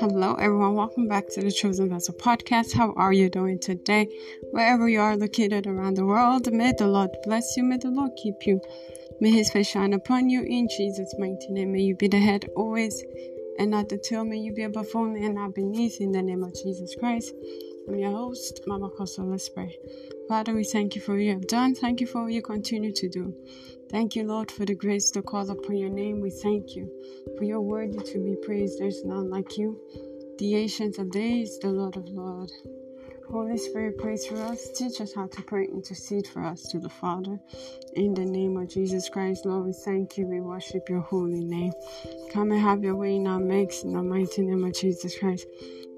Hello, everyone. Welcome back to the Chosen Vessel podcast. How are you doing today? Wherever you are located around the world, may the Lord bless you. May the Lord keep you. May His face shine upon you in Jesus' mighty name. May you be the head always and not the tail. May you be above only and not beneath in the name of Jesus Christ. I'm your host, Mama Kosso. Let's pray. Father, we thank you for what you have done. Thank you for what you continue to do. Thank you, Lord, for the grace to call upon your name. We thank you for your worthy to be praised. There's none like you. The ancient of days, the Lord of Lords. Holy Spirit, praise for us. Teach us how to pray, intercede for us to the Father. In the name of Jesus Christ, Lord, we thank you. We worship your holy name. Come and have your way in our midst in the mighty name of Jesus Christ.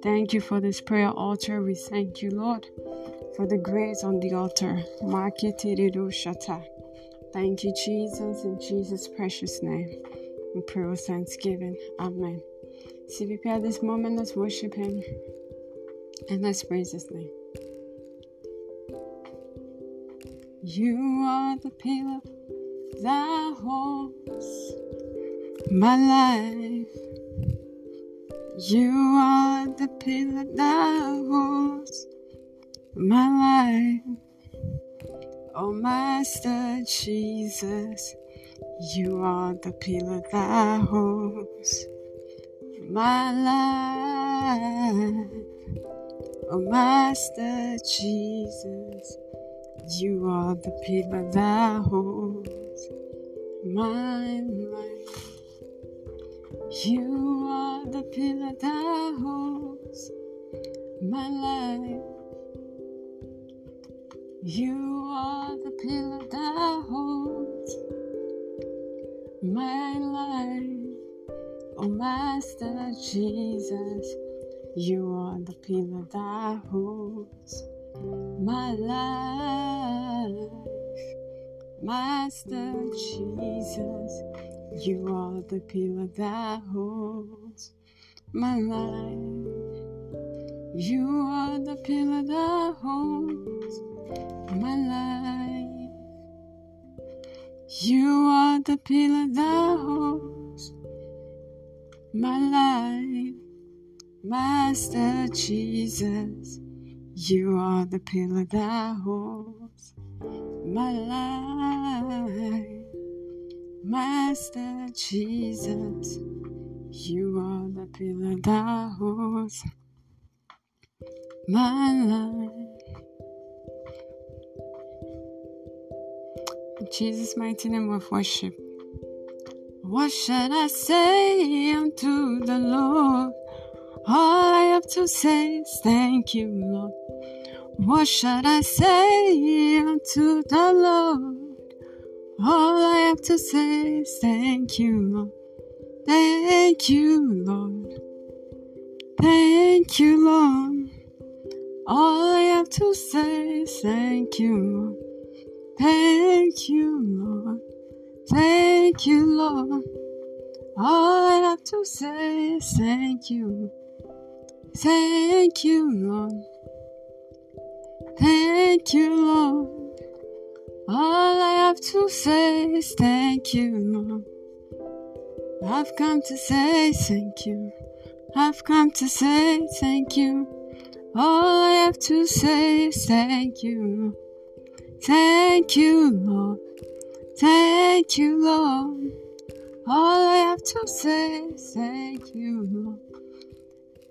Thank you for this prayer altar. We thank you, Lord, for the grace on the altar. Thank you, Jesus, in Jesus' precious name. We pray with thanksgiving. Amen. See, prepare this moment, let's worship Him and let's praise His name. You are the pillar that holds my life. You are the pillar that holds my life. Oh, Master Jesus, you are the pillar that holds my life. Oh, Master Jesus, you are the pillar that holds my life. You are the pillar that holds my life. You are the pillar that holds my life. Oh, Master Jesus, you are the pillar that holds my life. Master Jesus, you are the pillar that holds my life. You are the pillar that holds my life. You are the pillar that holds my life, Master Jesus. You are the pillar that holds my life, Master Jesus. You are the pillar that holds my life. Jesus' mighty name of worship. What shall I say unto the Lord? All I have to say is thank you, Lord. What should I say unto the Lord? All I have to say is thank you, Lord. Thank you, Lord. Thank you, Lord. All I have to say is thank you, Lord. Thank you, Lord. Thank you, Lord. All I have to say is thank you. Thank you, Lord. Thank you, Lord. All I have to say is thank you, Lord. I've come to say thank you. I've come to say thank you. All I have to say is thank you. Thank you, Lord. Thank you, Lord. All I have to say is thank you, Lord.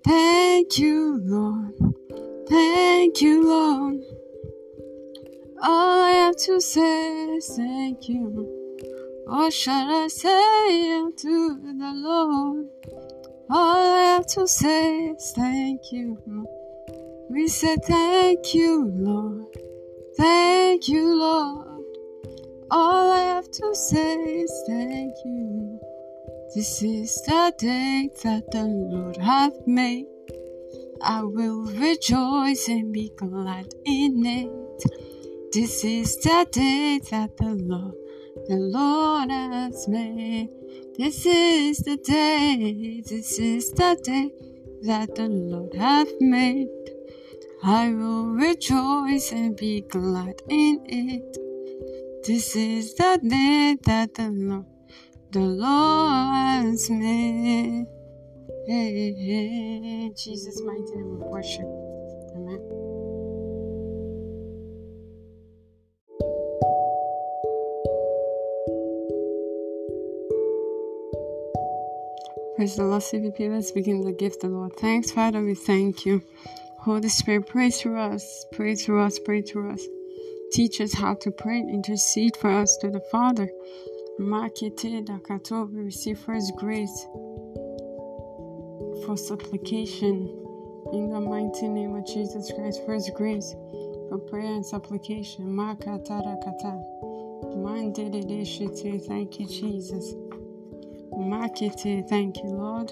Thank you, Lord. Thank you, Lord. All I have to say is thank you. What shall I say unto the Lord? All I have to say is thank you. We say thank you, Lord. Thank you, Lord. All I have to say is thank you. This is the day that the Lord hath made. I will rejoice and be glad in it. This is the day that the Lord, the Lord has made. This is the day, this is the day that the Lord hath made. I will rejoice and be glad in it. This is the day that the Lord, the Lord has made. In Jesus' mighty name we worship. Amen. Praise the Lord, CVP. Let's begin the gift of the Lord. Thanks, Father. We thank you. Holy Spirit, pray through us, pray through us, pray through us. Teach us how to pray and intercede for us to the Father. Makete dakato, we receive first grace for supplication in the mighty name of Jesus Christ. First grace for prayer and supplication. Makata dakata. Mandede shite. Thank you, Jesus. Makete, thank you, Lord.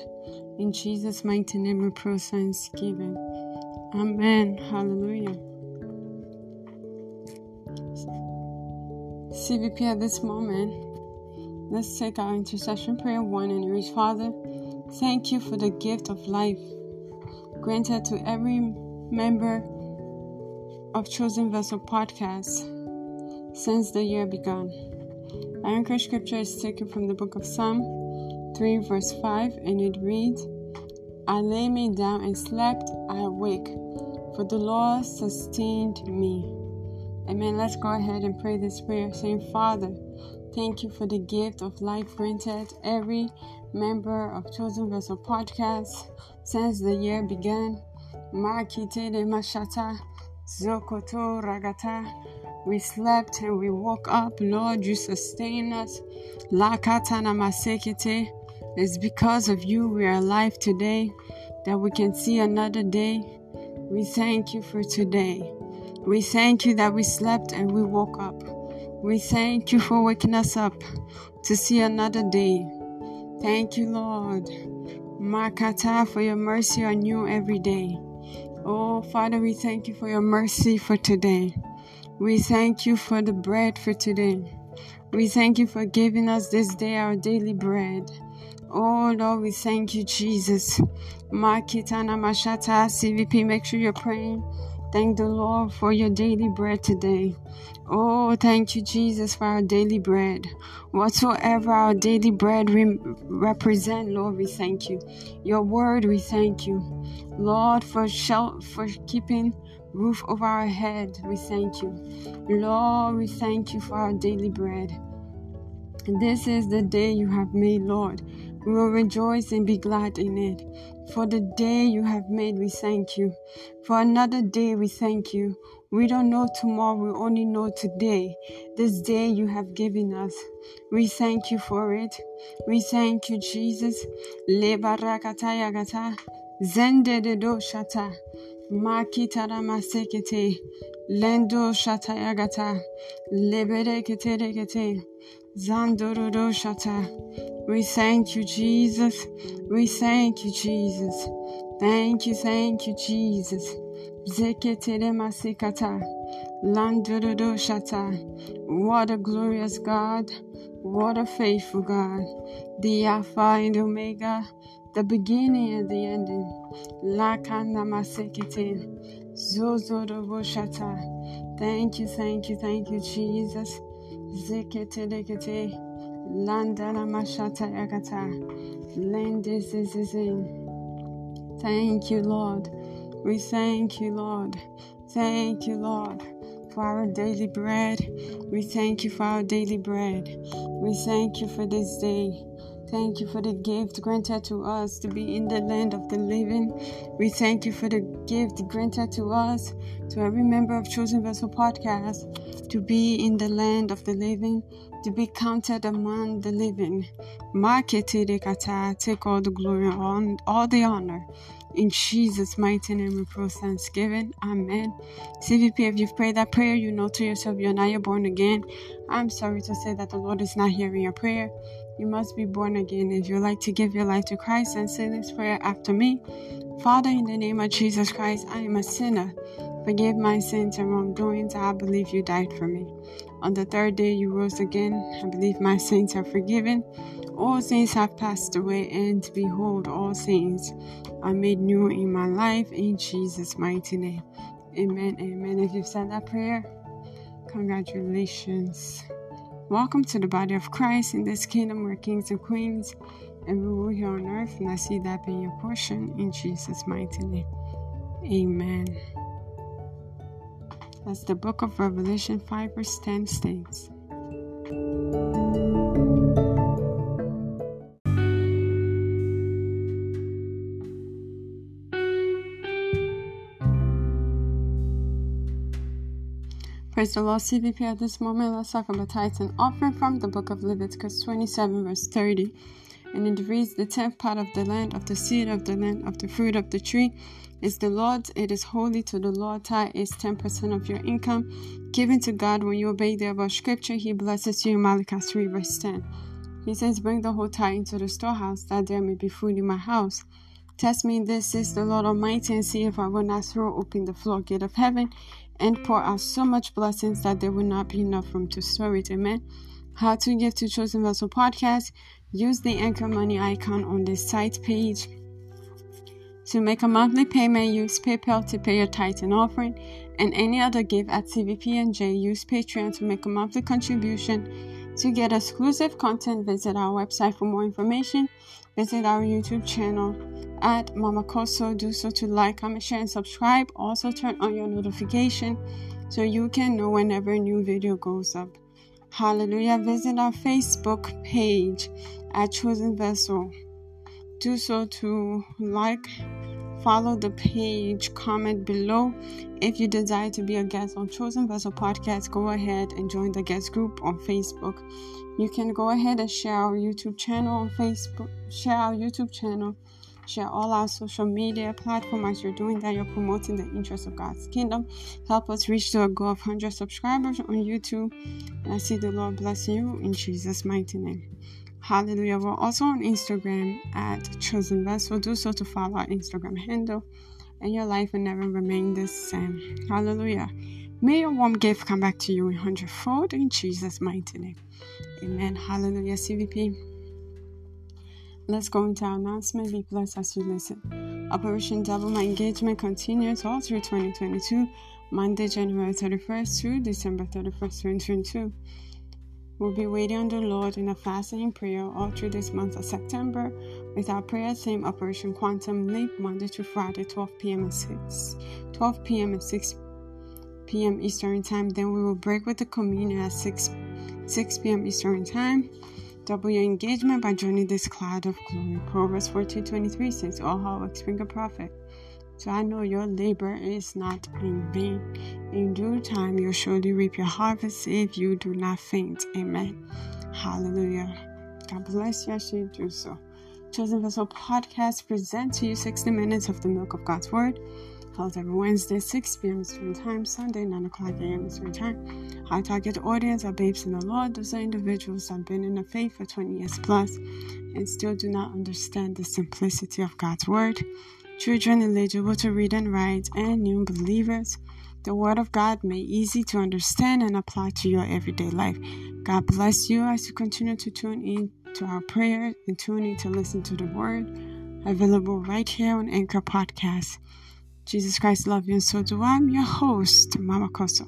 In Jesus' mighty name we pray thanksgiving. Amen. Hallelujah. CVP at this moment, let's take our intercession prayer one and reach Father. Thank you for the gift of life granted to every member of Chosen Vessel podcast since the year began. Our anchor scripture is taken from the book of Psalm 3, verse 5, and it reads, I lay me down and slept, I awake, for the Lord sustained me. Amen. Let's go ahead and pray this prayer, saying, Father, thank you for the gift of life granted every member of Chosen Vessel Podcast since the year began. Makite Mashata, Zokoto Ragata. We slept and we woke up. Lord, you sustain us. Masekete. It's because of you we are alive today, that we can see another day. We thank you for today. We thank you that we slept and we woke up. We thank you for waking us up to see another day. Thank you, Lord. Makata for your mercy on you every day. Oh, Father, we thank you for your mercy for today. We thank you for the bread for today. We thank you for giving us this day our daily bread. Oh Lord, we thank you, Jesus. Makitana Mashata CVP, make sure you're praying. Thank the Lord for your daily bread today. Oh, thank you, Jesus, for our daily bread. Whatsoever our daily bread re- represent, Lord, we thank you. Your word, we thank you. Lord, for shel- for keeping roof over our head, we thank you. Lord, we thank you for our daily bread. This is the day you have made, Lord. We will rejoice and be glad in it. For the day you have made, we thank you. For another day, we thank you. We don't know tomorrow, we only know today. This day you have given us. We thank you for it. We thank you, Jesus. Lebarakatayagata. Shata. Makitara masekete. Lendo shatayagata. Leberekete Zandoro shata. We thank you, Jesus. We thank you, Jesus. Thank you, thank you, Jesus. Zeketere masikata. Landoro shata. What a glorious God. What a faithful God. The Alpha and Omega. The beginning and the ending. Lakana masekete. Zozoro shata. Thank you, thank you, thank you, Jesus. Zekete dekete. Landana mashata yakata. Lendezezezin. Thank you, Lord. We thank you, Lord. Thank you, Lord, for our daily bread. We thank you for our daily bread. We thank you for this day. Thank you for the gift granted to us to be in the land of the living. We thank you for the gift granted to us, to every member of Chosen Vessel Podcast, to be in the land of the living, to be counted among the living. Take all the glory and all the honor. In Jesus' mighty name we pray thanksgiving. Amen. CVP, if you've prayed that prayer, you know to yourself you're not yet born again. I'm sorry to say that the Lord is not hearing your prayer. You must be born again. If you'd like to give your life to Christ and say this prayer after me, Father, in the name of Jesus Christ, I am a sinner. Forgive my sins and wrongdoings. I believe you died for me. On the third day, you rose again. I believe my sins are forgiven. All sins have passed away, and behold, all sins are made new in my life in Jesus' mighty name. Amen. Amen. If you've said that prayer, congratulations. Welcome to the body of Christ in this kingdom where kings and queens and we rule here on earth, and I see that being your portion in Jesus' mighty name. Amen. As the book of Revelation 5, verse 10 states. Praise the Lord, CVP. At this moment, let's talk about tithes and offering from the book of Leviticus 27, verse 30. And it reads, The tenth part of the land, of the seed of the land, of the fruit of the tree is the Lord's. It is holy to the Lord. Tithe is 10% of your income given to God when you obey the above scripture. He blesses you. Malachi 3, verse 10. He says, Bring the whole tithe into the storehouse, that there may be food in my house. Test me this is the Lord Almighty, and see if I will not throw open the floodgate of heaven and pour out so much blessings that there will not be enough room to store it. Amen. How to give to Chosen Vessel Podcast. Use the anchor money icon on this site page. To make a monthly payment, use PayPal to pay your tithe and offering, and any other gift at CVP and J. Use Patreon to make a monthly contribution. To get exclusive content, visit our website for more information. Visit our YouTube channel at Mama Kosso. Do so to like, comment, share, and subscribe. Also, turn on your notification so you can know whenever a new video goes up. Hallelujah. Visit our Facebook page at Chosen Vessel. Do so to like, follow the page, comment below. If you desire to be a guest on Chosen Vessel Podcast, go ahead and join the guest group on Facebook. You can go ahead and share our YouTube channel on Facebook, share our YouTube channel Share all our social media platforms. As you're doing that, you're promoting the interest of God's kingdom. Help us reach to a goal of 100 subscribers on YouTube. And I see the Lord bless you in Jesus' mighty name. Hallelujah. We're also on Instagram at Chosen Vessel. Do so to follow our Instagram handle, and your life will never remain the same. Hallelujah. May your warm gift come back to you in hundredfold in Jesus' mighty name. Amen. Hallelujah. CVP. Let's go into our announcement. Be blessed as you listen. Operation Double My Engagement continues all through 2022, Monday, January 31st through December 31st, 2022. We'll be waiting on the Lord in a fasting prayer all through this month of September with our prayer theme Operation Quantum Leap Monday to Friday, 12 p.m. and 6 12 p.m. and 6 p.m. Eastern Time. Then we will break with the communion at 6 6 p.m. Eastern Time. Double your engagement by joining this cloud of glory. Proverbs 14:23 says, All work bring a profit. So I know your labor is not in vain. In due time, you'll surely reap your harvest if you do not faint. Amen. Hallelujah. God bless you as you do so. Chosen Vessel Podcast presents to you 60 minutes of the milk of God's Word held every Wednesday, 6 p.m. Eastern Time, Sunday, 9 o'clock a.m. Eastern Time. Our target audience are babes in the Lord. Those are individuals that have been in the faith for 20 years plus and still do not understand the simplicity of God's Word. Children eligible to read and write, and new believers. The Word of God made easy to understand and apply to your everyday life. God bless you as you continue to tune in to our prayers and tune in to listen to the Word. Available right here on Anchor Podcast. Jesus Christ love you and so do I. I'm your host, Mama Kosso.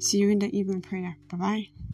See you in the evening prayer. Bye bye.